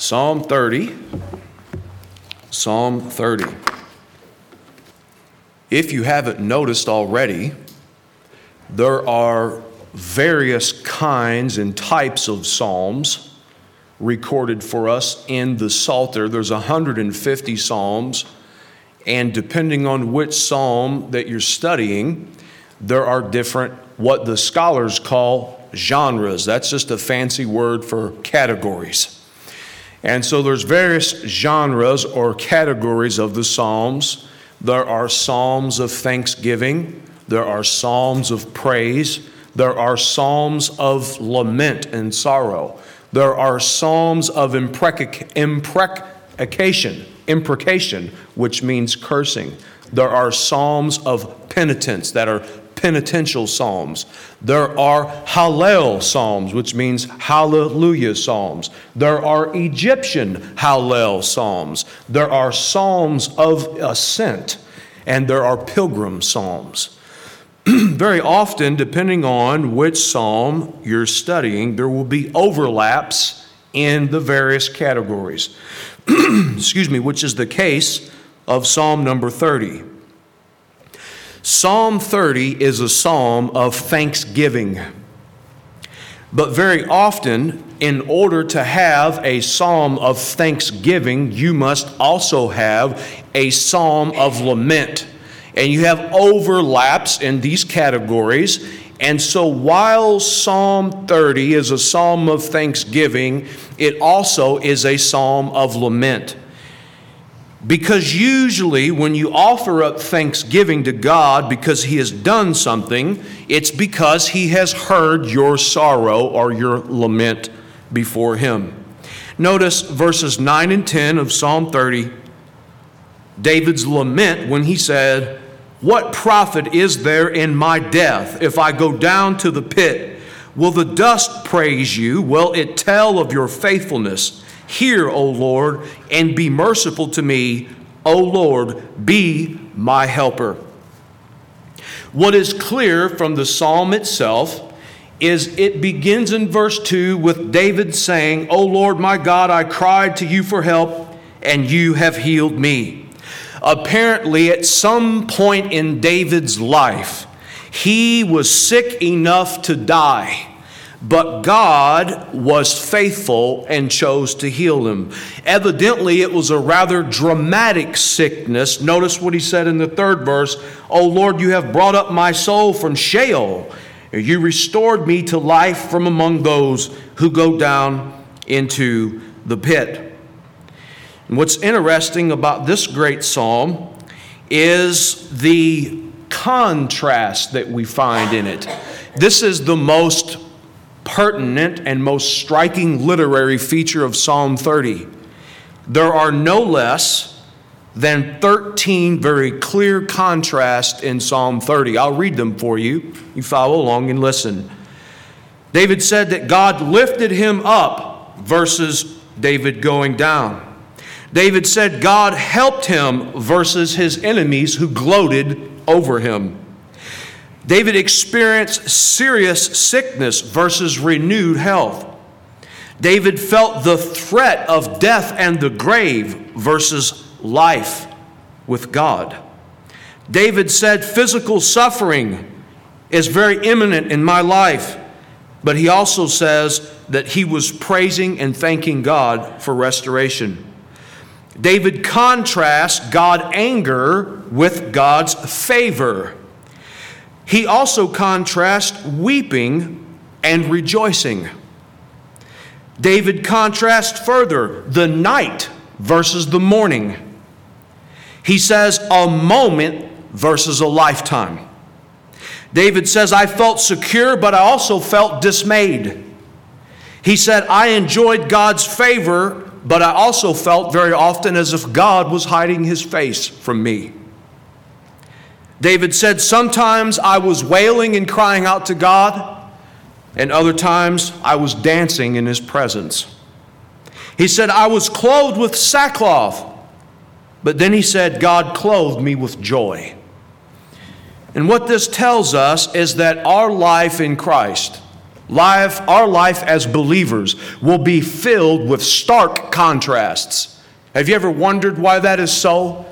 Psalm 30. Psalm 30. If you haven't noticed already, there are various kinds and types of psalms recorded for us in the Psalter. There's 150 psalms, and depending on which psalm that you're studying, there are different, what the scholars call genres. That's just a fancy word for categories. And so there's various genres or categories of the Psalms. There are Psalms of thanksgiving, there are Psalms of praise, there are Psalms of lament and sorrow, there are Psalms of imprecation, imprecation, which means cursing. There are Psalms of penitence that are penitential psalms. There are Hallel psalms, which means hallelujah psalms. There are Egyptian Hallel psalms. There are psalms of ascent, and there are pilgrim psalms. Very often, depending on which psalm you're studying, there will be overlaps in the various categories. Excuse me, which is the case of Psalm number 30. Psalm 30 is a psalm of thanksgiving. But very often, in order to have a psalm of thanksgiving, you must also have a psalm of lament. And you have overlaps in these categories. And so, while Psalm 30 is a psalm of thanksgiving, it also is a psalm of lament. Because usually, when you offer up thanksgiving to God because He has done something, it's because He has heard your sorrow or your lament before Him. Notice verses 9 and 10 of Psalm 30, David's lament when he said, What profit is there in my death if I go down to the pit? Will the dust praise you? Will it tell of your faithfulness? Hear, O Lord, and be merciful to me. O Lord, be my helper. What is clear from the psalm itself is it begins in verse 2 with David saying, O Lord my God, I cried to you for help, and you have healed me. Apparently, at some point in David's life, he was sick enough to die. But God was faithful and chose to heal him. Evidently, it was a rather dramatic sickness. Notice what he said in the third verse O Lord, you have brought up my soul from Sheol. You restored me to life from among those who go down into the pit. And what's interesting about this great psalm is the contrast that we find in it. This is the most pertinent and most striking literary feature of Psalm 30. There are no less than 13 very clear contrasts in Psalm 30. I'll read them for you. You follow along and listen. David said that God lifted him up versus David going down. David said God helped him versus his enemies who gloated over him. David experienced serious sickness versus renewed health. David felt the threat of death and the grave versus life with God. David said, Physical suffering is very imminent in my life, but he also says that he was praising and thanking God for restoration. David contrasts God's anger with God's favor. He also contrasts weeping and rejoicing. David contrasts further the night versus the morning. He says a moment versus a lifetime. David says, I felt secure, but I also felt dismayed. He said, I enjoyed God's favor, but I also felt very often as if God was hiding his face from me. David said, Sometimes I was wailing and crying out to God, and other times I was dancing in his presence. He said, I was clothed with sackcloth, but then he said, God clothed me with joy. And what this tells us is that our life in Christ, life, our life as believers will be filled with stark contrasts. Have you ever wondered why that is so?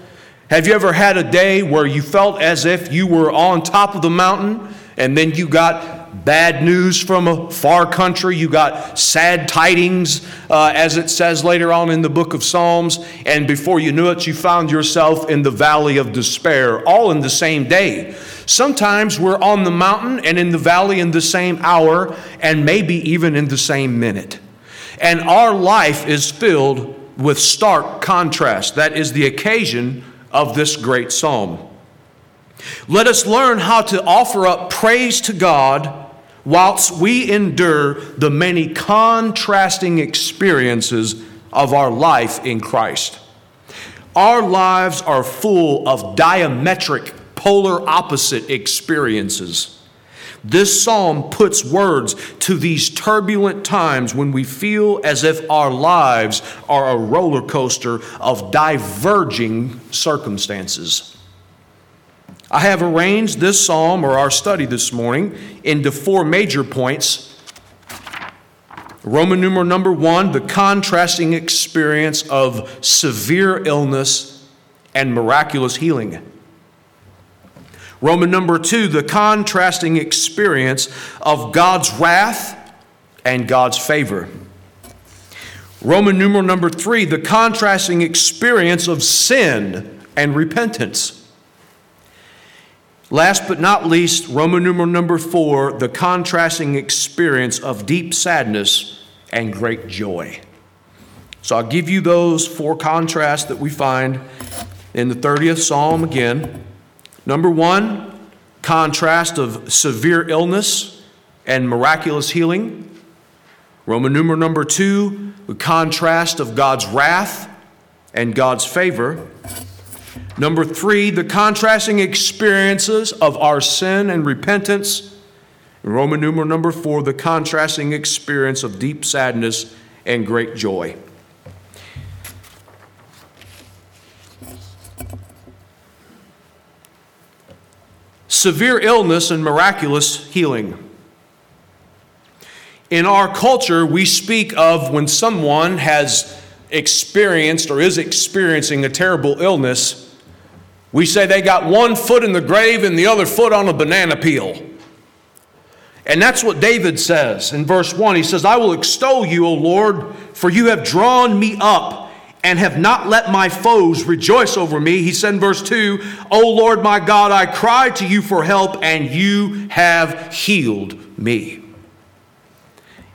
Have you ever had a day where you felt as if you were on top of the mountain and then you got bad news from a far country. You got sad tidings, uh, as it says later on in the book of Psalms. And before you knew it, you found yourself in the valley of despair, all in the same day. Sometimes we're on the mountain and in the valley in the same hour, and maybe even in the same minute. And our life is filled with stark contrast. That is the occasion of this great psalm. Let us learn how to offer up praise to God whilst we endure the many contrasting experiences of our life in Christ. Our lives are full of diametric, polar opposite experiences. This psalm puts words to these turbulent times when we feel as if our lives are a roller coaster of diverging circumstances. I have arranged this psalm or our study this morning into four major points. Roman numeral number one, the contrasting experience of severe illness and miraculous healing. Roman number two, the contrasting experience of God's wrath and God's favor. Roman numeral number three, the contrasting experience of sin and repentance. Last but not least, Roman numeral number four, the contrasting experience of deep sadness and great joy. So I'll give you those four contrasts that we find in the 30th Psalm again. Number one, contrast of severe illness and miraculous healing. Roman numeral number two, the contrast of God's wrath and God's favor. Number three, the contrasting experiences of our sin and repentance. Roman numeral number four, the contrasting experience of deep sadness and great joy. Severe illness and miraculous healing. In our culture, we speak of when someone has experienced or is experiencing a terrible illness we say they got one foot in the grave and the other foot on a banana peel. And that's what David says in verse 1. He says, I will extol you, O Lord, for you have drawn me up and have not let my foes rejoice over me. He said in verse 2, O Lord my God, I cried to you for help, and you have healed me.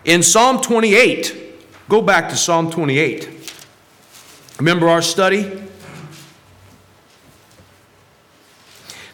In Psalm 28, go back to Psalm 28. Remember our study?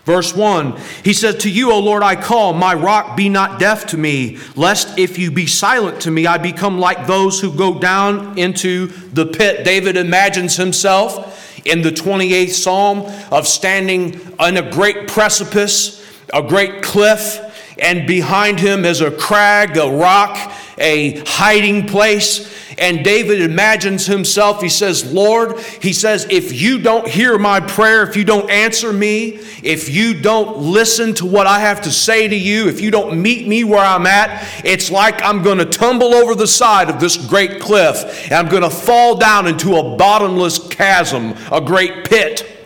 Verse 1, he said, To you, O Lord, I call, my rock, be not deaf to me, lest if you be silent to me, I become like those who go down into the pit. David imagines himself in the 28th Psalm of standing on a great precipice, a great cliff, and behind him is a crag, a rock, a hiding place. And David imagines himself, he says, Lord, he says, if you don't hear my prayer, if you don't answer me, if you don't listen to what I have to say to you, if you don't meet me where I'm at, it's like I'm going to tumble over the side of this great cliff and I'm going to fall down into a bottomless chasm, a great pit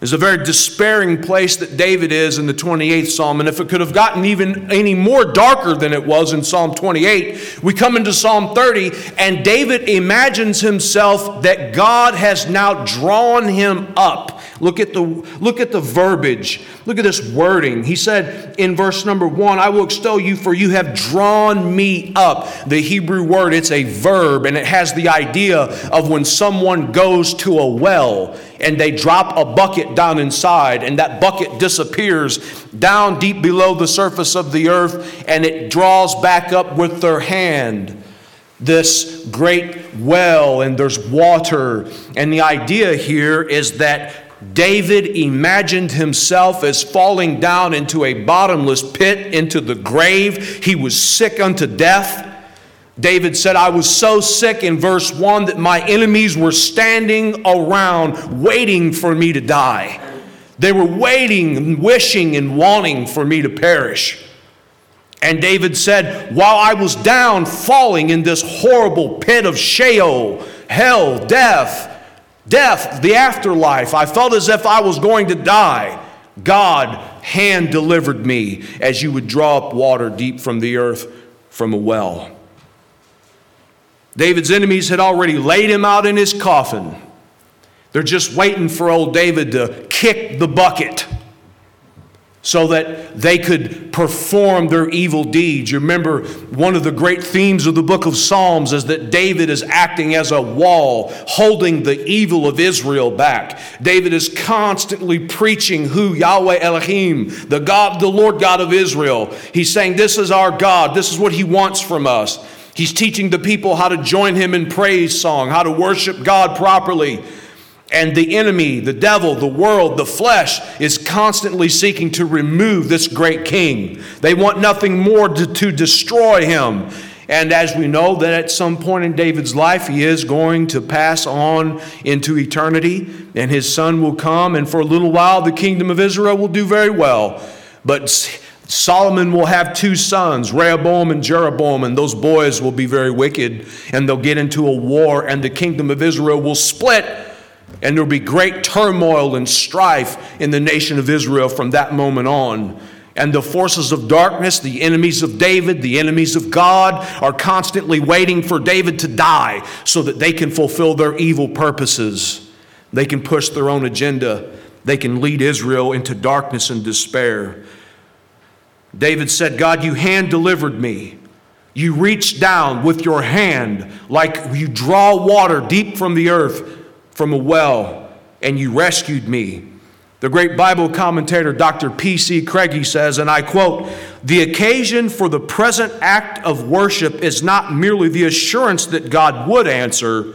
is a very despairing place that David is in the 28th Psalm. And if it could have gotten even any more darker than it was in Psalm 28, we come into Psalm 30, and David imagines himself that God has now drawn him up. Look at the, look at the verbiage. Look at this wording. He said in verse number one, I will extol you for you have drawn me up. The Hebrew word, it's a verb, and it has the idea of when someone goes to a well and they drop a bucket down inside, and that bucket disappears down deep below the surface of the earth, and it draws back up with their hand this great well, and there's water. And the idea here is that David imagined himself as falling down into a bottomless pit, into the grave. He was sick unto death. David said, I was so sick in verse 1 that my enemies were standing around waiting for me to die. They were waiting and wishing and wanting for me to perish. And David said, While I was down, falling in this horrible pit of Sheol, hell, death, death, the afterlife, I felt as if I was going to die. God hand delivered me as you would draw up water deep from the earth from a well. David's enemies had already laid him out in his coffin. They're just waiting for old David to kick the bucket so that they could perform their evil deeds. You remember one of the great themes of the book of Psalms is that David is acting as a wall, holding the evil of Israel back. David is constantly preaching who Yahweh Elohim, the God, the Lord God of Israel. He's saying, This is our God, this is what He wants from us. He's teaching the people how to join Him in praise song, how to worship God properly. And the enemy, the devil, the world, the flesh is constantly seeking to remove this great king. They want nothing more to, to, destroy him. And as we know, that at some point in David's life, he is going to pass on into eternity, and his son will come, and for a little while, the kingdom of Israel will do very well. But Solomon will have two sons, Rehoboam and Jeroboam, and those boys will be very wicked, and they'll get into a war, and the kingdom of Israel will split and there'll be great turmoil and strife in the nation of Israel from that moment on. And the forces of darkness, the enemies of David, the enemies of God, are constantly waiting for David to die so that they can fulfill their evil purposes. They can push their own agenda. They can lead Israel into darkness and despair. David said, God, you hand delivered me. You reached down with your hand like you draw water deep from the earth from a well, and you rescued me. The great Bible commentator Dr. P.C. Craigie says, and I quote, The occasion for the present act of worship is not merely the assurance that God would answer,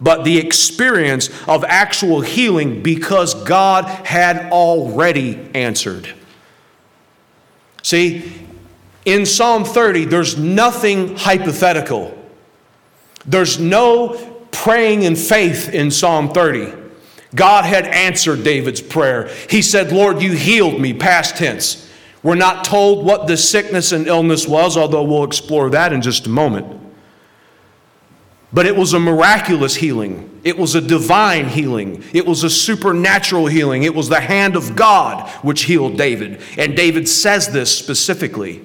but the experience of actual healing because God had already answered. See, in Psalm 30, there's nothing hypothetical. There's no praying in faith in Psalm 30. God had answered David's prayer. He said, Lord, you healed me, past tense. We're not told what the sickness and illness was, although we'll explore that in just a moment. But it was a miraculous healing. It was a divine healing. It was a supernatural healing. It was the hand of God which healed David. And David says this specifically.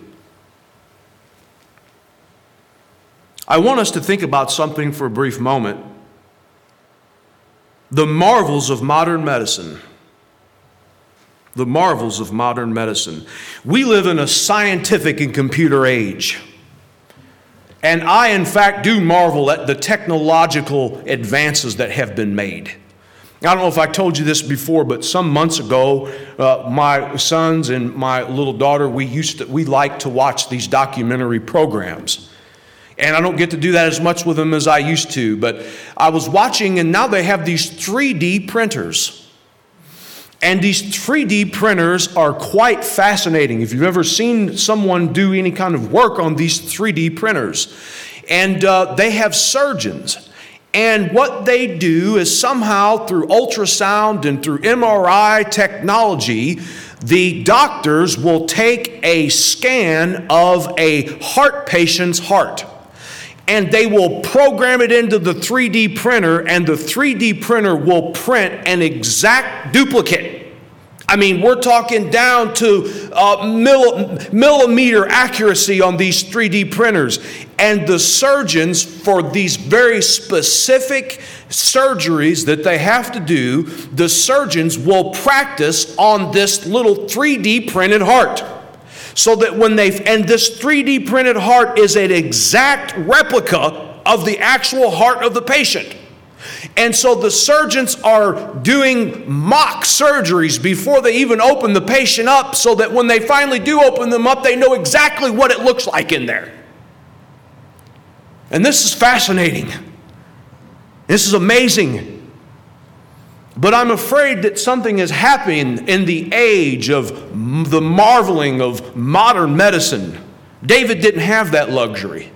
I want us to think about something for a brief moment the marvels of modern medicine. The marvels of modern medicine. We live in a scientific and computer age. And I, in fact, do marvel at the technological advances that have been made. I don't know if I told you this before, but some months ago, uh, my sons and my little daughter, we used to, we liked to watch these documentary programs and I don't get to do that as much with them as I used to. But I was watching, and now they have these 3D printers. And these 3D printers are quite fascinating. If you've ever seen someone do any kind of work on these 3D printers, and uh, they have surgeons. And what they do is somehow through ultrasound and through MRI technology, the doctors will take a scan of a heart patient's heart and they will program it into the 3D printer, and the 3D printer will print an exact duplicate. I mean, we're talking down to uh, millimeter accuracy on these 3D printers. And the surgeons, for these very specific surgeries that they have to do, the surgeons will practice on this little 3D printed heart so that when they and this 3D printed heart is an exact replica of the actual heart of the patient. And so the surgeons are doing mock surgeries before they even open the patient up so that when they finally do open them up, they know exactly what it looks like in there. And this is fascinating. This is amazing. But I'm afraid that something is happening in the age of the marveling of modern medicine. David didn't have that luxury.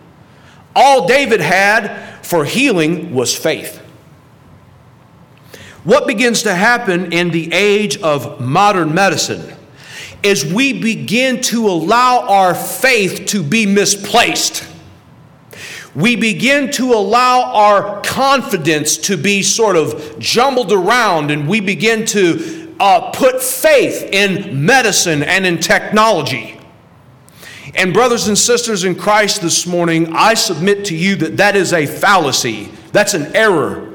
All David had for healing was faith. What begins to happen in the age of modern medicine is we begin to allow our faith to be misplaced. We begin to allow our confidence to be sort of jumbled around, and we begin to uh, put faith in medicine and in technology. And, brothers and sisters in Christ, this morning, I submit to you that that is a fallacy. That's an error.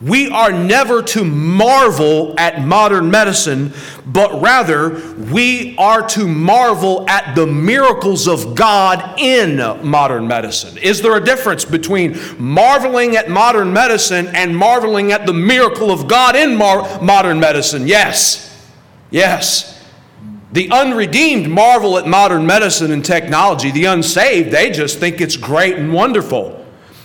We are never to marvel at modern medicine, but rather we are to marvel at the miracles of God in modern medicine. Is there a difference between marveling at modern medicine and marveling at the miracle of God in mar- modern medicine? Yes. Yes. The unredeemed marvel at modern medicine and technology. The unsaved, they just think it's great and wonderful.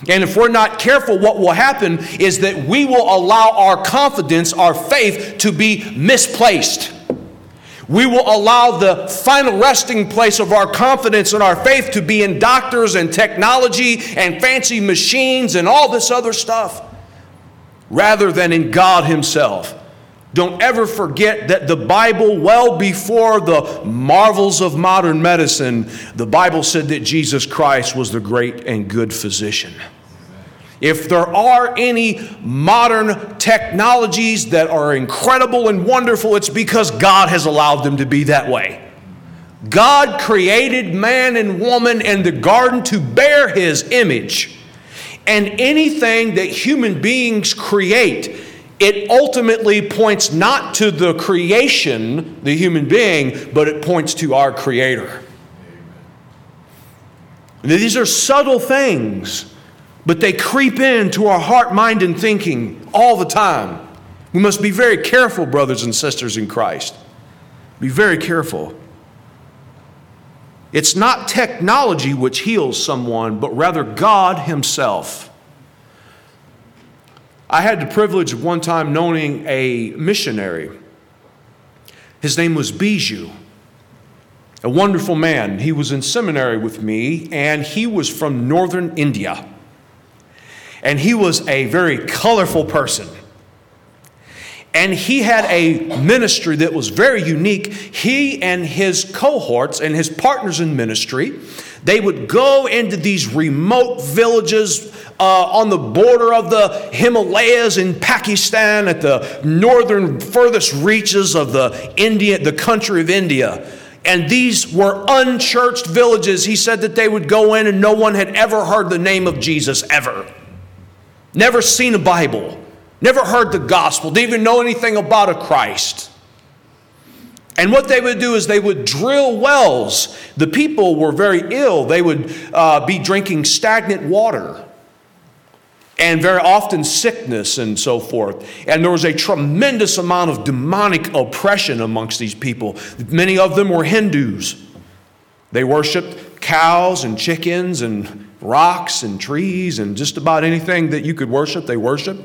And if we're not careful, what will happen is that we will allow our confidence, our faith, to be misplaced. We will allow the final resting place of our confidence and our faith to be in doctors and technology and fancy machines and all this other stuff rather than in God Himself. Don't ever forget that the Bible, well before the marvels of modern medicine, the Bible said that Jesus Christ was the great and good physician. If there are any modern technologies that are incredible and wonderful, it's because God has allowed them to be that way. God created man and woman in the garden to bear his image. And anything that human beings create it ultimately points not to the creation, the human being, but it points to our Creator. These are subtle things, but they creep into our heart, mind, and thinking all the time. We must be very careful, brothers and sisters in Christ. Be very careful. It's not technology which heals someone, but rather God Himself. I had the privilege of one time knowing a missionary. His name was Bijou, a wonderful man. He was in seminary with me, and he was from northern India. And he was a very colorful person. And he had a ministry that was very unique. He and his cohorts and his partners in ministry, they would go into these remote villages uh, on the border of the Himalayas in Pakistan, at the northern furthest reaches of the India, the country of India. And these were unchurched villages. He said that they would go in and no one had ever heard the name of Jesus ever. Never seen a Bible, never heard the gospel, didn't even know anything about a Christ. And what they would do is they would drill wells. The people were very ill. They would uh, be drinking stagnant water and very often sickness and so forth. And there was a tremendous amount of demonic oppression amongst these people. Many of them were Hindus. They worshiped cows and chickens and rocks and trees and just about anything that you could worship, they worshiped.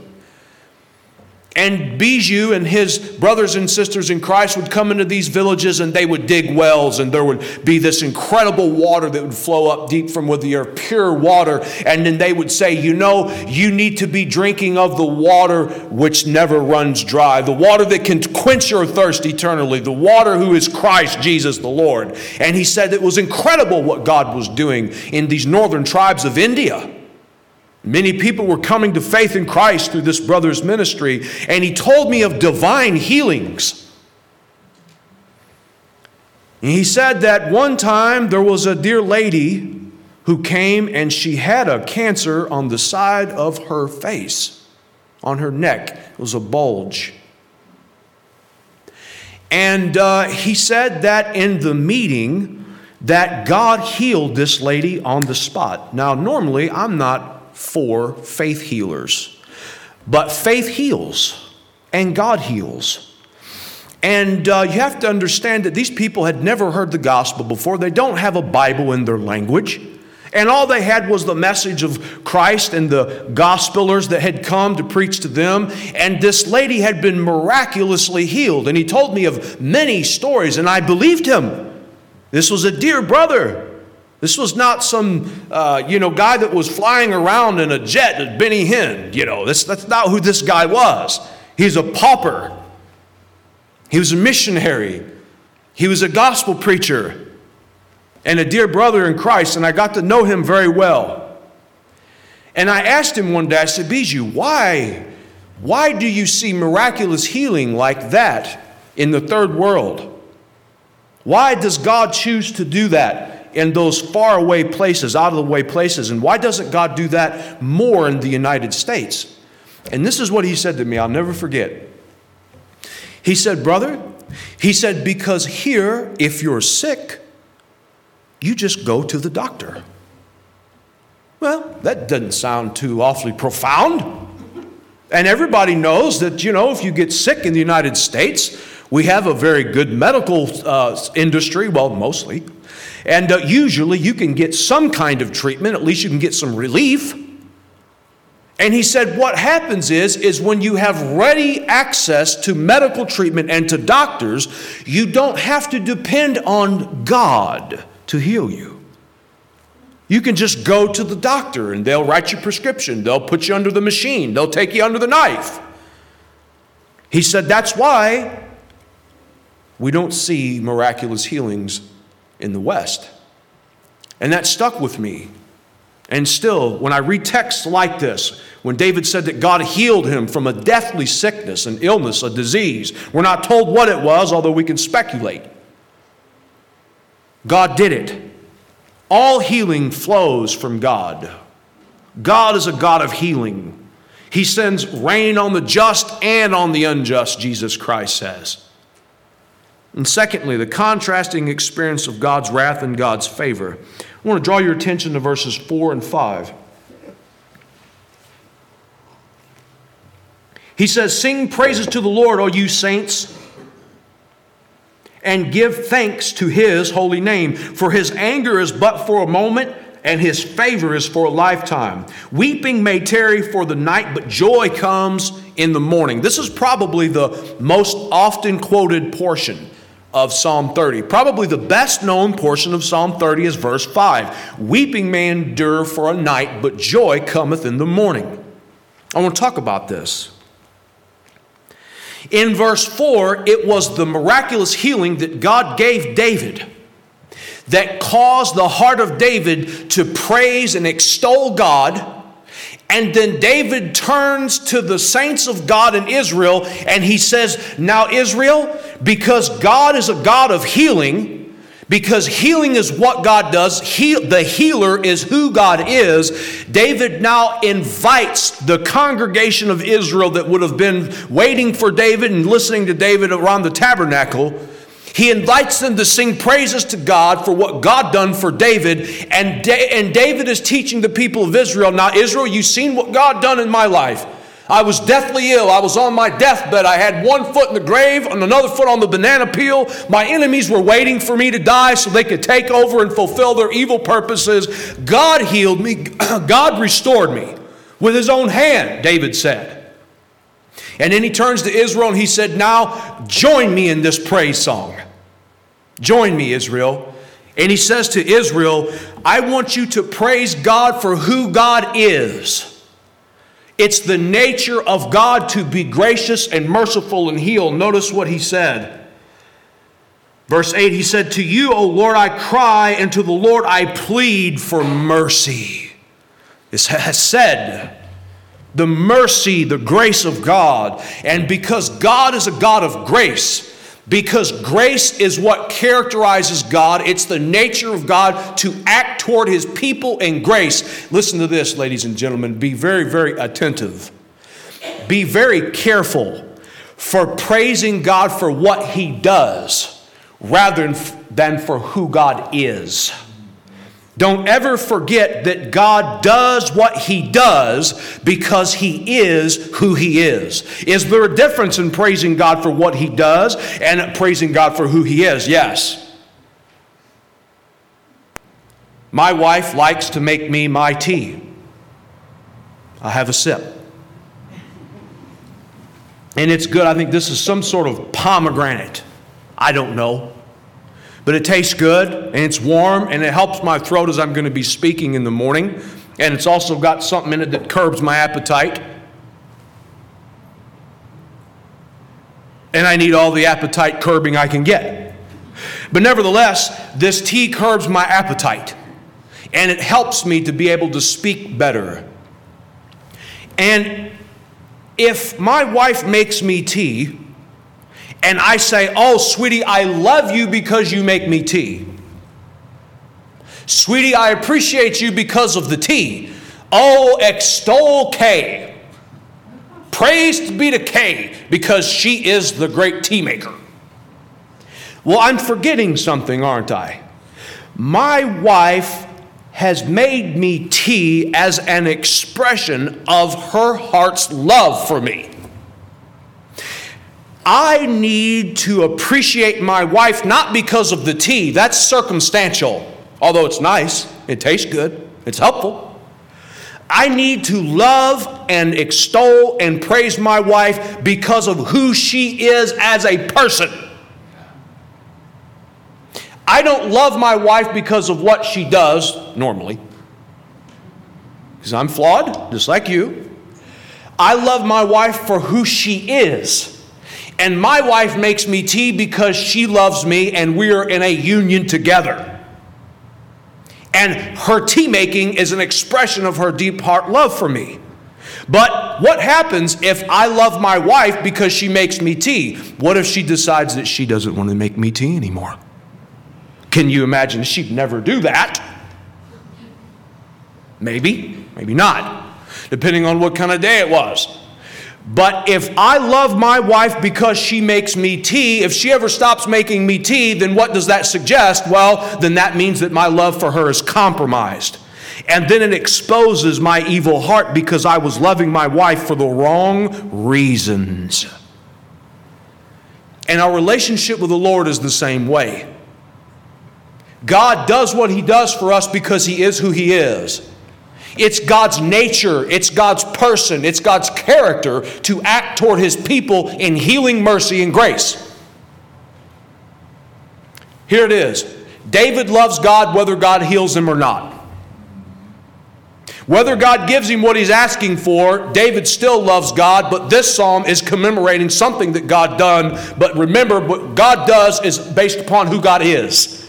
And Bijou and his brothers and sisters in Christ would come into these villages and they would dig wells, and there would be this incredible water that would flow up deep from with the earth, pure water. And then they would say, You know, you need to be drinking of the water which never runs dry, the water that can quench your thirst eternally, the water who is Christ Jesus the Lord. And he said it was incredible what God was doing in these northern tribes of India. Many people were coming to faith in Christ through this brother's ministry, and he told me of divine healings. And he said that one time there was a dear lady who came and she had a cancer on the side of her face, on her neck. It was a bulge. And uh, he said that in the meeting, that God healed this lady on the spot. Now, normally I'm not for faith healers. But faith heals, and God heals. And uh, you have to understand that these people had never heard the gospel before. They don't have a Bible in their language. And all they had was the message of Christ and the gospelers that had come to preach to them. And this lady had been miraculously healed. And he told me of many stories, and I believed him. This was a dear brother this was not some, uh, you know, guy that was flying around in a jet at Benny Hinn. You know, this, that's not who this guy was. He's a pauper. He was a missionary. He was a gospel preacher and a dear brother in Christ, and I got to know him very well. And I asked him one day, I said, Bijou, why, why do you see miraculous healing like that in the third world? Why does God choose to do that in those faraway places, out of the way places? And why doesn't God do that more in the United States? And this is what he said to me, I'll never forget. He said, Brother, he said, because here, if you're sick, you just go to the doctor. Well, that doesn't sound too awfully profound. And everybody knows that, you know, if you get sick in the United States, we have a very good medical uh, industry, well, mostly. And uh, usually you can get some kind of treatment, at least you can get some relief. And he said, what happens is, is when you have ready access to medical treatment and to doctors, you don't have to depend on God to heal you. You can just go to the doctor and they'll write you a prescription. They'll put you under the machine. They'll take you under the knife. He said that's why we don't see miraculous healings in the West. And that stuck with me. And still, when I read texts like this, when David said that God healed him from a deathly sickness, an illness, a disease, we're not told what it was, although we can speculate. God did it. All healing flows from God. God is a God of healing. He sends rain on the just and on the unjust, Jesus Christ says. And secondly, the contrasting experience of God's wrath and God's favor. I want to draw your attention to verses 4 and 5. He says, Sing praises to the Lord, O you saints, and give thanks to his holy name, for his anger is but for a moment. And his favor is for a lifetime. Weeping may tarry for the night, but joy comes in the morning. This is probably the most often quoted portion of Psalm 30. Probably the best known portion of Psalm 30 is verse 5. Weeping may endure for a night, but joy cometh in the morning. I want to talk about this. In verse 4, it was the miraculous healing that God gave David that caused the heart of David to praise and extol God and then David turns to the saints of God in Israel and he says, Now, Israel, because God is a God of healing, because healing is what God does, he, the healer is who God is, David now invites the congregation of Israel that would have been waiting for David and listening to David around the tabernacle he invites them to sing praises to God for what God done for David. And, da- and David is teaching the people of Israel, now Israel, you've seen what God done in my life. I was deathly ill. I was on my deathbed. I had one foot in the grave and another foot on the banana peel. My enemies were waiting for me to die so they could take over and fulfill their evil purposes. God healed me. God restored me with his own hand, David said. And then he turns to Israel and he said, Now join me in this praise song. Join me, Israel. And he says to Israel, I want you to praise God for who God is. It's the nature of God to be gracious and merciful and heal. Notice what he said. Verse 8, he said, To you, O Lord, I cry, and to the Lord I plead for mercy. This has said, the mercy, the grace of God. And because God is a God of grace, because grace is what characterizes God, it's the nature of God to act toward his people in grace. Listen to this, ladies and gentlemen. Be very, very attentive. Be very careful for praising God for what he does rather than for who God is. Don't ever forget that God does what He does because He is who He is. Is there a difference in praising God for what He does and praising God for who He is? Yes. My wife likes to make me my tea. I have a sip. And it's good. I think this is some sort of pomegranate. I don't know. But it tastes good and it's warm and it helps my throat as I'm going to be speaking in the morning. And it's also got something in it that curbs my appetite. And I need all the appetite curbing I can get. But nevertheless, this tea curbs my appetite and it helps me to be able to speak better. And if my wife makes me tea and I say, Oh, sweetie, I love you because you make me tea. Sweetie, I appreciate you because of the tea. Oh, extol K. Praise be to K because she is the great tea maker. Well, I'm forgetting something, aren't I? My wife has made me tea as an expression of her heart's love for me. I need to appreciate my wife not because of the tea, that's circumstantial, although it's nice, it tastes good, it's helpful. I need to love and extol and praise my wife because of who she is as a person. I don't love my wife because of what she does, normally, because I'm flawed, just like you. I love my wife for who she is. And my wife makes me tea because she loves me and we're in a union together. And her tea making is an expression of her deep heart love for me. But what happens if I love my wife because she makes me tea? What if she decides that she doesn't want to make me tea anymore? Can you imagine? She'd never do that. Maybe, maybe not, depending on what kind of day it was. But if I love my wife because she makes me tea, if she ever stops making me tea, then what does that suggest? Well, then that means that my love for her is compromised. And then it exposes my evil heart because I was loving my wife for the wrong reasons. And our relationship with the Lord is the same way. God does what He does for us because He is who He is. It's God's nature, it's God's person, it's God's character to act toward His people in healing mercy and grace. Here it is David loves God whether God heals him or not. Whether God gives him what he's asking for, David still loves God, but this psalm is commemorating something that God done. But remember, what God does is based upon who God is.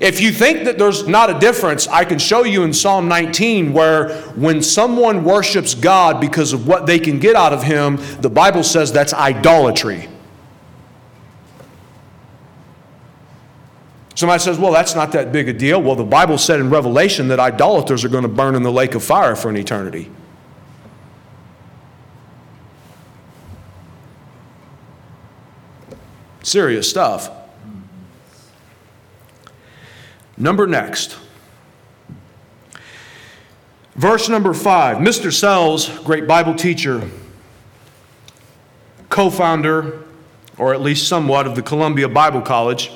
If you think that there's not a difference, I can show you in Psalm 19 where when someone worships God because of what they can get out of Him, the Bible says that's idolatry. Somebody says, well, that's not that big a deal. Well, the Bible said in Revelation that idolaters are going to burn in the lake of fire for an eternity. Serious stuff. Number next. Verse number five Mr. Sells, great Bible teacher, co founder, or at least somewhat, of the Columbia Bible College.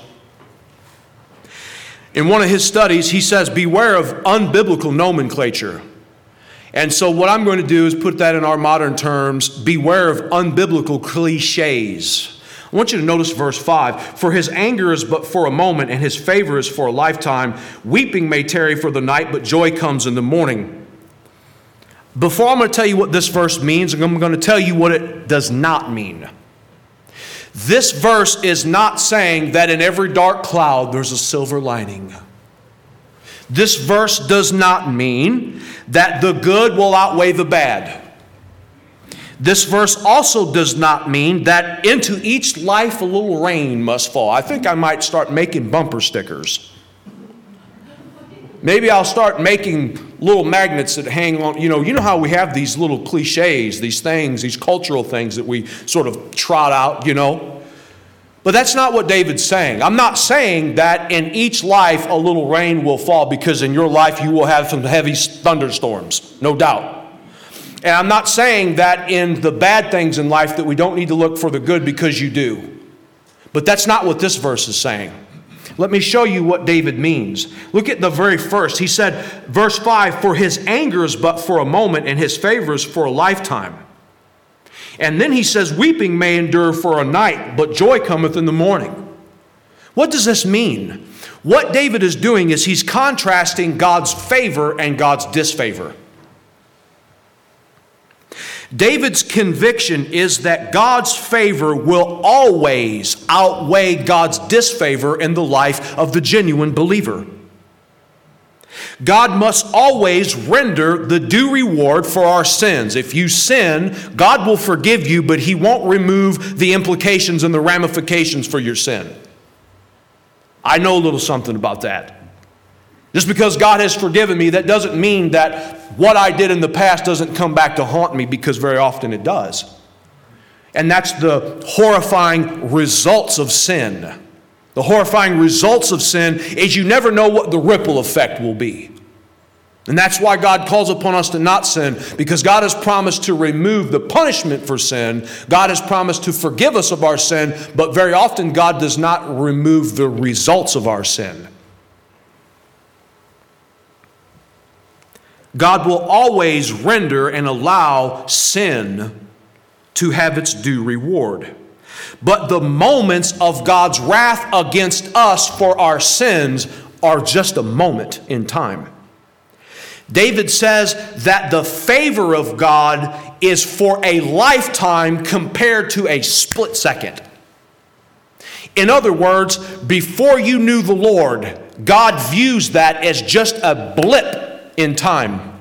In one of his studies, he says, Beware of unbiblical nomenclature. And so, what I'm going to do is put that in our modern terms beware of unbiblical cliches. I want you to notice verse 5 For his anger is but for a moment, and his favor is for a lifetime. Weeping may tarry for the night, but joy comes in the morning. Before I'm going to tell you what this verse means, I'm going to tell you what it does not mean. This verse is not saying that in every dark cloud there's a silver lining. This verse does not mean that the good will outweigh the bad. This verse also does not mean that into each life a little rain must fall. I think I might start making bumper stickers. Maybe I'll start making little magnets that hang on. You know, you know how we have these little cliches, these things, these cultural things that we sort of trot out, you know? But that's not what David's saying. I'm not saying that in each life a little rain will fall because in your life you will have some heavy thunderstorms, no doubt. And I'm not saying that in the bad things in life that we don't need to look for the good because you do. But that's not what this verse is saying. Let me show you what David means. Look at the very first. He said, verse 5 For his anger is but for a moment, and his favor is for a lifetime. And then he says, Weeping may endure for a night, but joy cometh in the morning. What does this mean? What David is doing is he's contrasting God's favor and God's disfavor. David's conviction is that God's favor will always outweigh God's disfavor in the life of the genuine believer. God must always render the due reward for our sins. If you sin, God will forgive you, but He won't remove the implications and the ramifications for your sin. I know a little something about that. Just because God has forgiven me, that doesn't mean that what I did in the past doesn't come back to haunt me, because very often it does. And that's the horrifying results of sin. The horrifying results of sin is you never know what the ripple effect will be. And that's why God calls upon us to not sin, because God has promised to remove the punishment for sin. God has promised to forgive us of our sin, but very often God does not remove the results of our sin. God will always render and allow sin to have its due reward. But the moments of God's wrath against us for our sins are just a moment in time. David says that the favor of God is for a lifetime compared to a split second. In other words, before you knew the Lord, God views that as just a blip in time,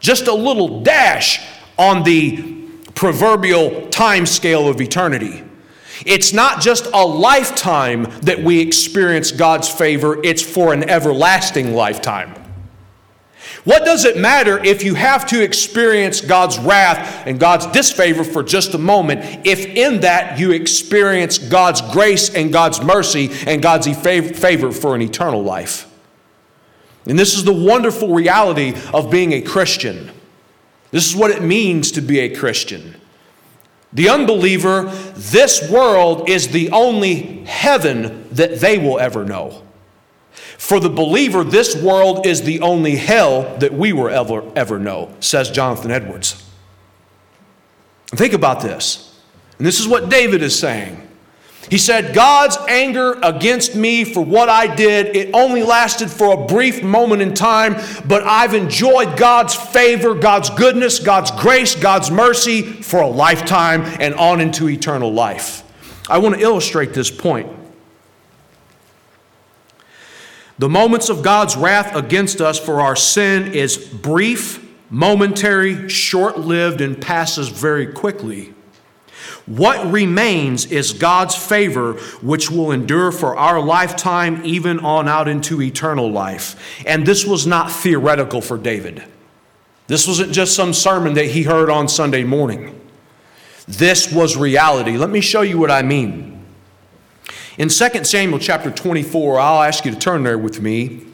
just a little dash on the proverbial time scale of eternity. It's not just a lifetime that we experience God's favor, it's for an everlasting lifetime. What does it matter if you have to experience God's wrath and God's disfavor for just a moment, if in that you experience God's grace and God's mercy and God's favor for an eternal life? And this is the wonderful reality of being a Christian. This is what it means to be a Christian. The unbeliever, this world is the only heaven that they will ever know. For the believer, this world is the only hell that we will ever, ever know, says Jonathan Edwards. Think about this. And this is what David is saying. He said, God's anger against me for what I did, it only lasted for a brief moment in time, but I've enjoyed God's favor, God's goodness, God's grace, God's mercy for a lifetime and on into eternal life. I want to illustrate this point. The moments of God's wrath against us for our sin is brief, momentary, short lived, and passes very quickly. What remains is God's favor, which will endure for our lifetime, even on out into eternal life. And this was not theoretical for David. This wasn't just some sermon that he heard on Sunday morning. This was reality. Let me show you what I mean. In 2 Samuel chapter 24, I'll ask you to turn there with me.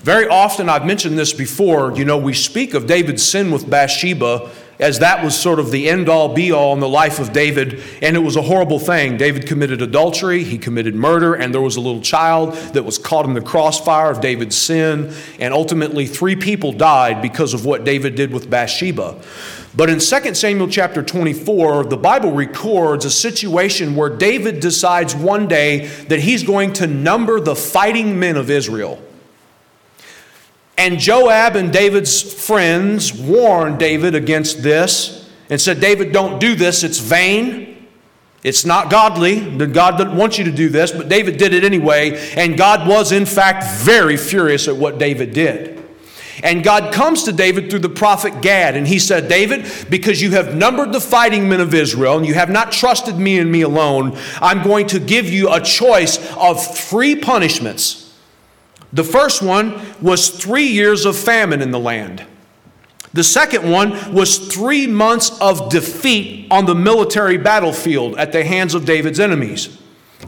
Very often, I've mentioned this before, you know, we speak of David's sin with Bathsheba as that was sort of the end all be all in the life of David, and it was a horrible thing. David committed adultery, he committed murder, and there was a little child that was caught in the crossfire of David's sin, and ultimately three people died because of what David did with Bathsheba. But in 2 Samuel chapter 24, the Bible records a situation where David decides one day that he's going to number the fighting men of Israel. And Joab and David's friends warned David against this and said, David, don't do this. It's vain. It's not godly. God doesn't want you to do this, but David did it anyway. And God was, in fact, very furious at what David did. And God comes to David through the prophet Gad, and he said, David, because you have numbered the fighting men of Israel and you have not trusted me and me alone, I'm going to give you a choice of three punishments. The first one was three years of famine in the land. The second one was three months of defeat on the military battlefield at the hands of David's enemies.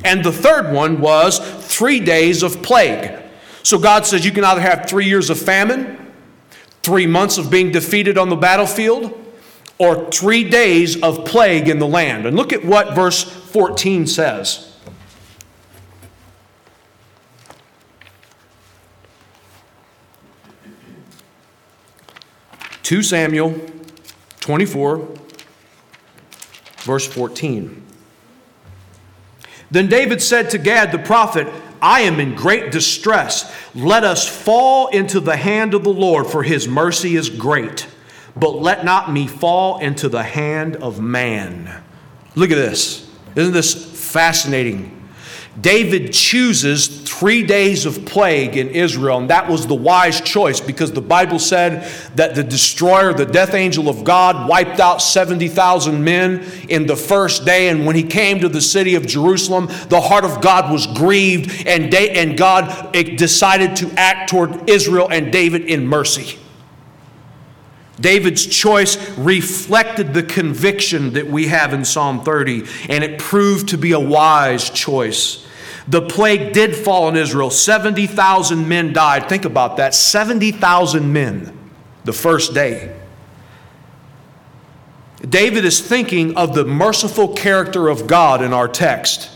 And the third one was three days of plague. So God says you can either have three years of famine, three months of being defeated on the battlefield, or three days of plague in the land. And look at what verse 14 says. 2 Samuel 24, verse 14. Then David said to Gad the prophet, I am in great distress. Let us fall into the hand of the Lord, for his mercy is great. but let not me fall into the hand of man. Look at this. Isn't this fascinating? David chooses three days of plague in Israel, and that was the wise choice because the Bible said that the destroyer, the death angel of God, wiped out 70,000 men in the first day. And when he came to the city of Jerusalem, the heart of God was grieved, and, and God eh, decided to act toward Israel and David in mercy. David's choice reflected the conviction that we have in Psalm 30, and it proved to be a wise choice. The plague did fall on Israel. 70,000 men died. Think about that 70,000 men the first day. David is thinking of the merciful character of God in our text.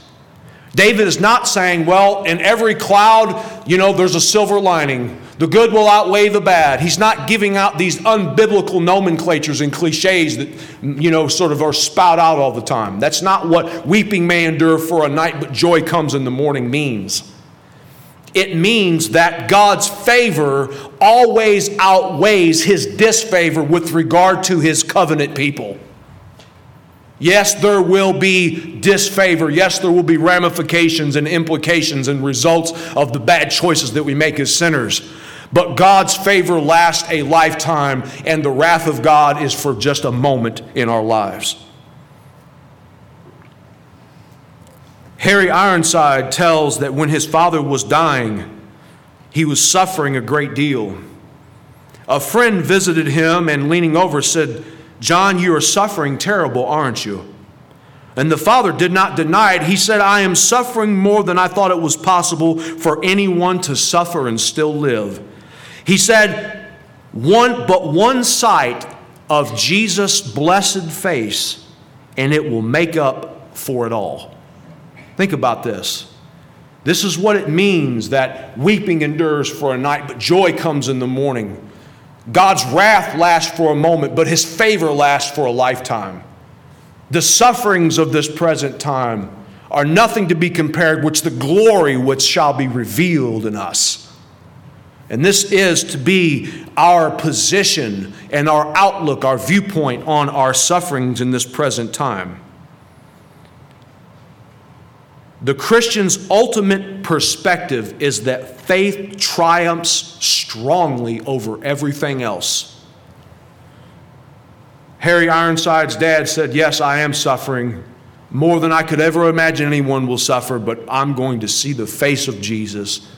David is not saying, well, in every cloud, you know, there's a silver lining. The good will outweigh the bad. He's not giving out these unbiblical nomenclatures and cliches that, you know, sort of are spout out all the time. That's not what weeping may endure for a night, but joy comes in the morning means. It means that God's favor always outweighs his disfavor with regard to his covenant people. Yes, there will be disfavor. Yes, there will be ramifications and implications and results of the bad choices that we make as sinners. But God's favor lasts a lifetime, and the wrath of God is for just a moment in our lives. Harry Ironside tells that when his father was dying, he was suffering a great deal. A friend visited him and leaning over said, John, you are suffering terrible, aren't you? And the father did not deny it. He said, I am suffering more than I thought it was possible for anyone to suffer and still live. He said, one, but one sight of Jesus' blessed face, and it will make up for it all. Think about this. This is what it means that weeping endures for a night, but joy comes in the morning. God's wrath lasts for a moment, but his favor lasts for a lifetime. The sufferings of this present time are nothing to be compared with the glory which shall be revealed in us. And this is to be our position and our outlook, our viewpoint on our sufferings in this present time. The Christian's ultimate perspective is that faith triumphs strongly over everything else. Harry Ironside's dad said, Yes, I am suffering more than I could ever imagine anyone will suffer, but I'm going to see the face of Jesus,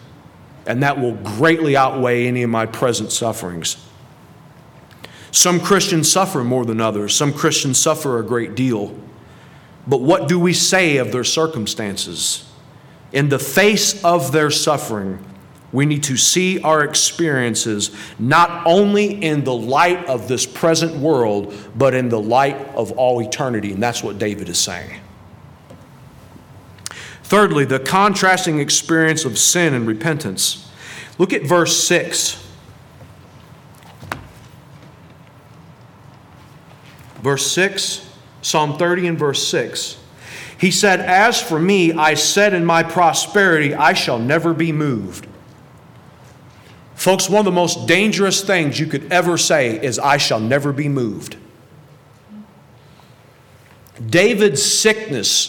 and that will greatly outweigh any of my present sufferings. Some Christians suffer more than others, some Christians suffer a great deal. But what do we say of their circumstances? In the face of their suffering, we need to see our experiences not only in the light of this present world, but in the light of all eternity. And that's what David is saying. Thirdly, the contrasting experience of sin and repentance. Look at verse 6. Verse 6 Psalm 30 and verse 6. He said, As for me, I said in my prosperity, I shall never be moved. Folks, one of the most dangerous things you could ever say is, I shall never be moved. David's sickness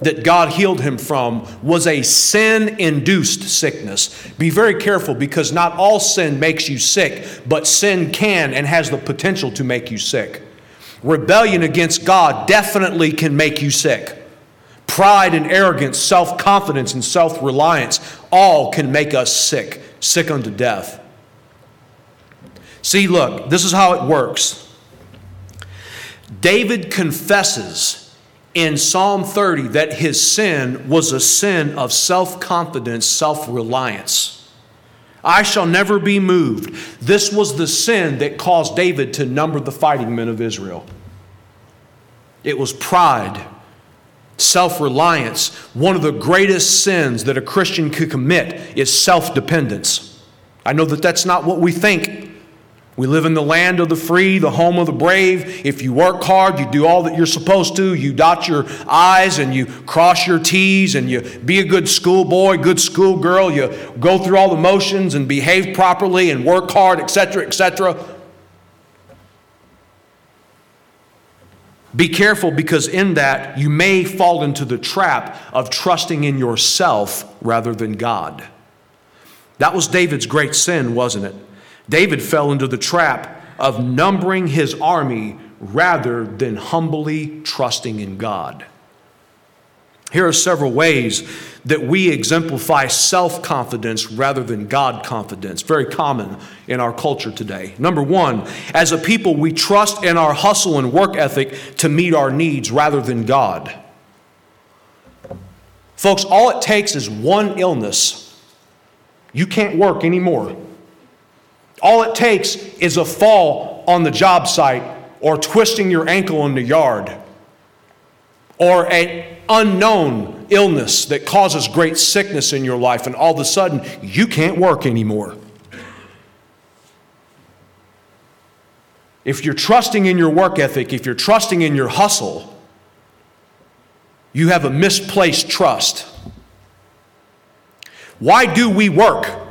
that God healed him from was a sin induced sickness. Be very careful because not all sin makes you sick, but sin can and has the potential to make you sick. Rebellion against God definitely can make you sick. Pride and arrogance, self confidence and self reliance, all can make us sick, sick unto death. See, look, this is how it works. David confesses in Psalm 30 that his sin was a sin of self confidence, self reliance. I shall never be moved. This was the sin that caused David to number the fighting men of Israel. It was pride, self reliance. One of the greatest sins that a Christian could commit is self dependence. I know that that's not what we think. We live in the land of the free, the home of the brave. If you work hard, you do all that you're supposed to, you dot your I's and you cross your T's and you be a good schoolboy, good schoolgirl, you go through all the motions and behave properly and work hard, etc., etc. Be careful because in that you may fall into the trap of trusting in yourself rather than God. That was David's great sin, wasn't it? David fell into the trap of numbering his army rather than humbly trusting in God. Here are several ways that we exemplify self confidence rather than God confidence. Very common in our culture today. Number one, as a people, we trust in our hustle and work ethic to meet our needs rather than God. Folks, all it takes is one illness. You can't work anymore. All it takes is a fall on the job site or twisting your ankle in the yard or an unknown illness that causes great sickness in your life, and all of a sudden you can't work anymore. If you're trusting in your work ethic, if you're trusting in your hustle, you have a misplaced trust. Why do we work?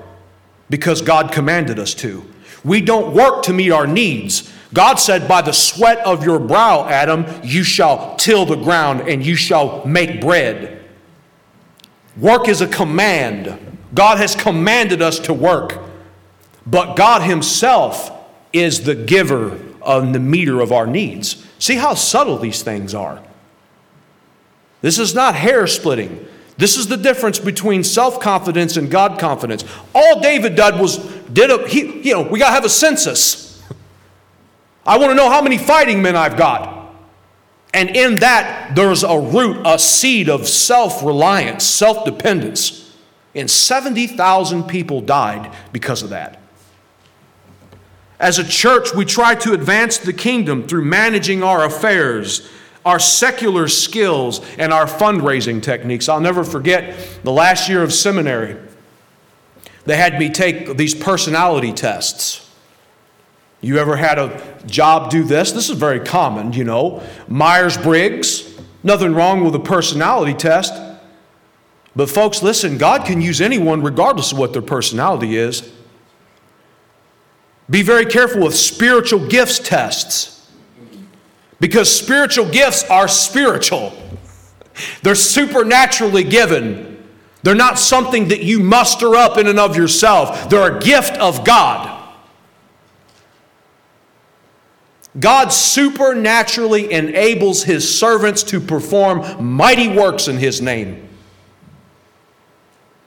Because God commanded us to. We don't work to meet our needs. God said, By the sweat of your brow, Adam, you shall till the ground and you shall make bread. Work is a command. God has commanded us to work. But God Himself is the giver of the meter of our needs. See how subtle these things are. This is not hair splitting. This is the difference between self confidence and God confidence. All David did was did a he, you know we got to have a census. I want to know how many fighting men I've got. And in that, there's a root, a seed of self reliance, self dependence. And 70,000 people died because of that. As a church, we try to advance the kingdom through managing our affairs, our secular skills, and our fundraising techniques. I'll never forget the last year of seminary. They had me take these personality tests. You ever had a job do this? This is very common, you know. Myers Briggs, nothing wrong with a personality test. But, folks, listen, God can use anyone regardless of what their personality is. Be very careful with spiritual gifts tests because spiritual gifts are spiritual, they're supernaturally given. They're not something that you muster up in and of yourself, they're a gift of God. God supernaturally enables his servants to perform mighty works in his name.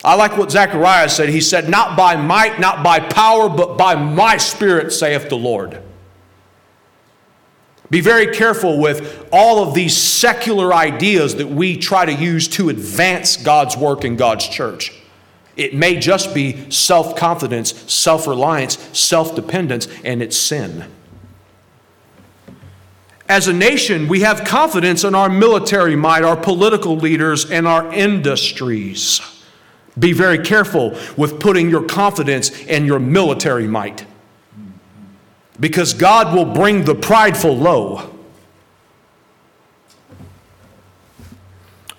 I like what Zechariah said. He said, Not by might, not by power, but by my spirit, saith the Lord. Be very careful with all of these secular ideas that we try to use to advance God's work in God's church. It may just be self confidence, self reliance, self dependence, and it's sin. As a nation, we have confidence in our military might, our political leaders, and our industries. Be very careful with putting your confidence in your military might because God will bring the prideful low.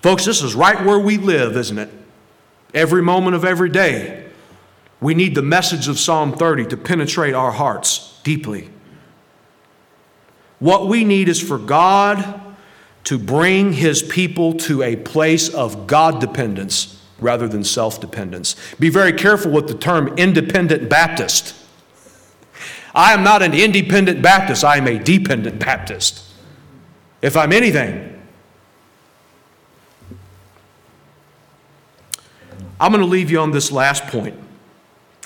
Folks, this is right where we live, isn't it? Every moment of every day. We need the message of Psalm 30 to penetrate our hearts deeply. What we need is for God to bring his people to a place of God dependence rather than self dependence. Be very careful with the term independent Baptist. I am not an independent Baptist, I am a dependent Baptist. If I'm anything, I'm going to leave you on this last point.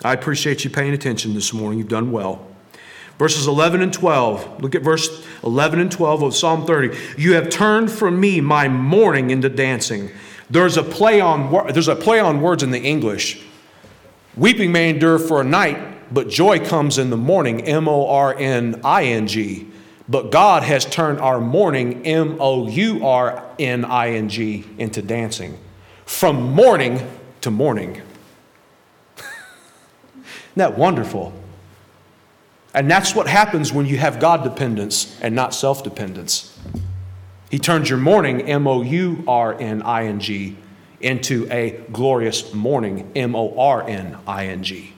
I appreciate you paying attention this morning. You've done well. Verses 11 and 12. Look at verse 11 and 12 of Psalm 30. You have turned from me my mourning into dancing. There's a play on there's a play on words in the English. Weeping may endure for a night, but joy comes in the morning. M O R N I N G. But God has turned our mourning, M O U R N I N G, into dancing. From morning to morning. Isn't that wonderful? And that's what happens when you have God dependence and not self dependence. He turns your mourning, M O U R N I N G, into a glorious morning, M O R N I N G.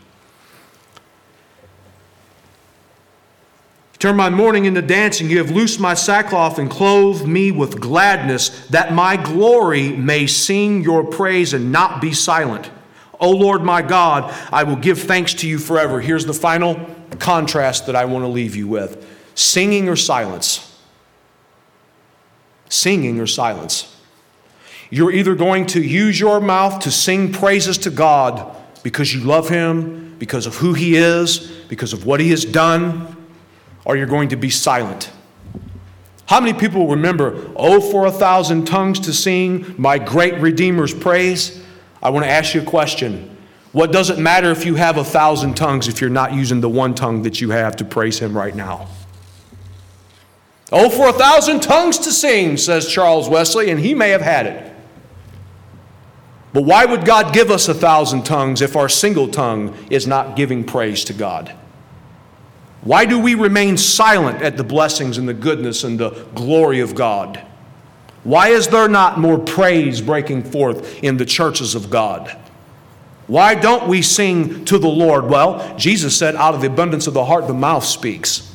Turn my mourning into dancing. You have loosed my sackcloth and clothed me with gladness, that my glory may sing your praise and not be silent. O Lord my God, I will give thanks to you forever. Here's the final contrast that I want to leave you with singing or silence. Singing or silence. You're either going to use your mouth to sing praises to God because you love Him, because of who He is, because of what He has done, or you're going to be silent. How many people remember, oh, for a thousand tongues to sing my great Redeemer's praise? I want to ask you a question. What does it matter if you have a thousand tongues if you're not using the one tongue that you have to praise Him right now? Oh, for a thousand tongues to sing, says Charles Wesley, and he may have had it. But why would God give us a thousand tongues if our single tongue is not giving praise to God? Why do we remain silent at the blessings and the goodness and the glory of God? Why is there not more praise breaking forth in the churches of God? Why don't we sing to the Lord? Well, Jesus said, out of the abundance of the heart, the mouth speaks.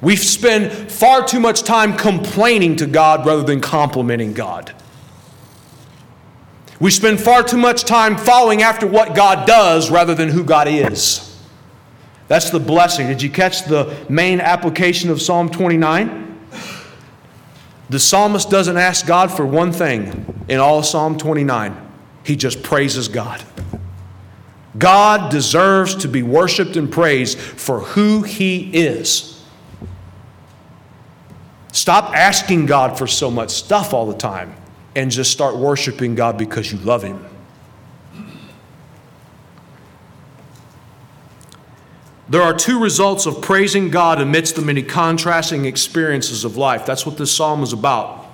We spend far too much time complaining to God rather than complimenting God. We spend far too much time following after what God does rather than who God is. That's the blessing. Did you catch the main application of Psalm 29? The psalmist doesn't ask God for one thing in all Psalm 29. He just praises God. God deserves to be worshiped and praised for who he is. Stop asking God for so much stuff all the time and just start worshiping God because you love him. There are two results of praising God amidst the many contrasting experiences of life. That's what this psalm is about.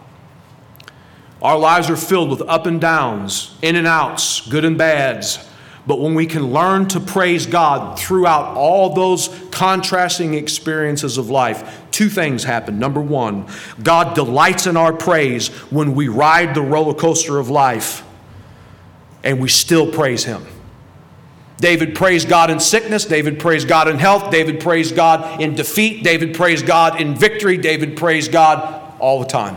Our lives are filled with up and downs, in and outs, good and bads. But when we can learn to praise God throughout all those contrasting experiences of life, two things happen. Number one, God delights in our praise when we ride the roller coaster of life and we still praise Him. David praised God in sickness. David praised God in health. David praised God in defeat. David praised God in victory. David praised God all the time.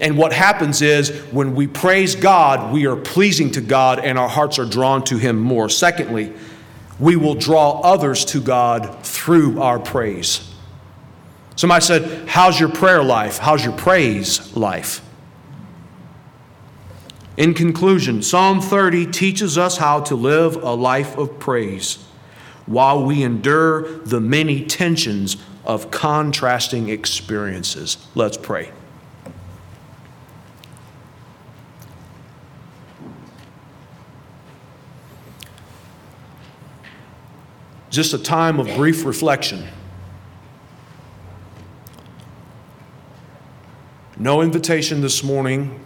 And what happens is when we praise God, we are pleasing to God and our hearts are drawn to Him more. Secondly, we will draw others to God through our praise. Somebody said, How's your prayer life? How's your praise life? In conclusion, Psalm 30 teaches us how to live a life of praise while we endure the many tensions of contrasting experiences. Let's pray. Just a time of brief reflection. No invitation this morning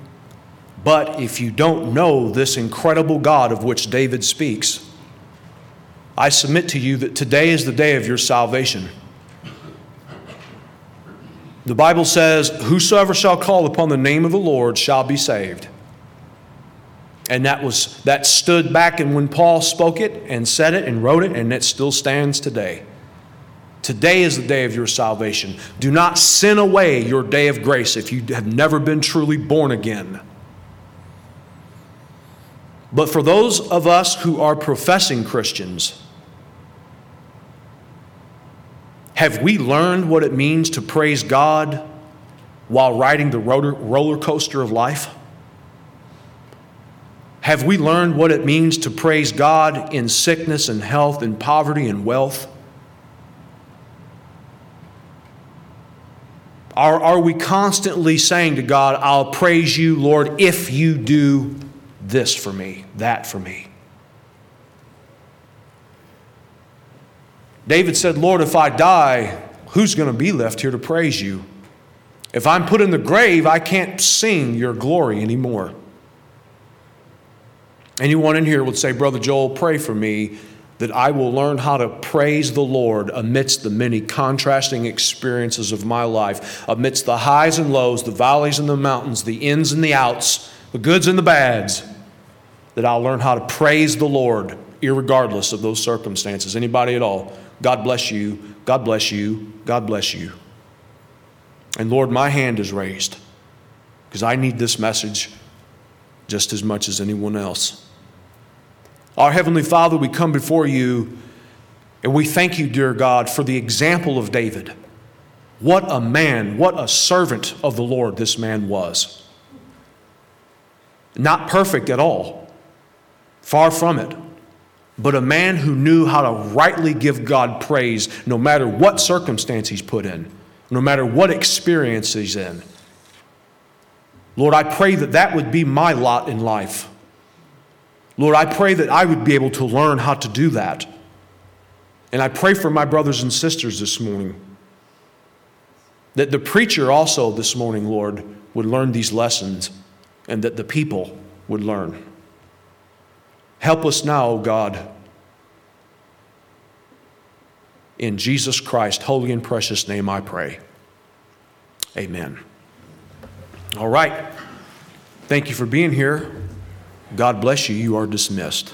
but if you don't know this incredible God of which David speaks, I submit to you that today is the day of your salvation. The Bible says, Whosoever shall call upon the name of the Lord shall be saved. And that was that stood back and when Paul spoke it and said it and wrote it, and it still stands today. Today is the day of your salvation. Do not sin away your day of grace if you have never been truly born again. But for those of us who are professing Christians, have we learned what it means to praise God while riding the roller coaster of life? Have we learned what it means to praise God in sickness and health in poverty and wealth? Are, are we constantly saying to God, I'll praise you, Lord, if you do this for me, that for me. David said, Lord, if I die, who's going to be left here to praise you? If I'm put in the grave, I can't sing your glory anymore. Anyone in here would say, Brother Joel, pray for me that I will learn how to praise the Lord amidst the many contrasting experiences of my life, amidst the highs and lows, the valleys and the mountains, the ins and the outs, the goods and the bads that I'll learn how to praise the Lord regardless of those circumstances. Anybody at all God bless you, God bless you, God bless you. And Lord, my hand is raised because I need this message just as much as anyone else. Our Heavenly Father, we come before you and we thank you, dear God, for the example of David. What a man, what a servant of the Lord this man was. Not perfect at all, far from it, but a man who knew how to rightly give God praise no matter what circumstance he's put in, no matter what experience he's in. Lord, I pray that that would be my lot in life. Lord, I pray that I would be able to learn how to do that. And I pray for my brothers and sisters this morning that the preacher also this morning, Lord, would learn these lessons and that the people would learn. Help us now, O God. In Jesus Christ, holy and precious name, I pray. Amen. All right. Thank you for being here. God bless you. You are dismissed.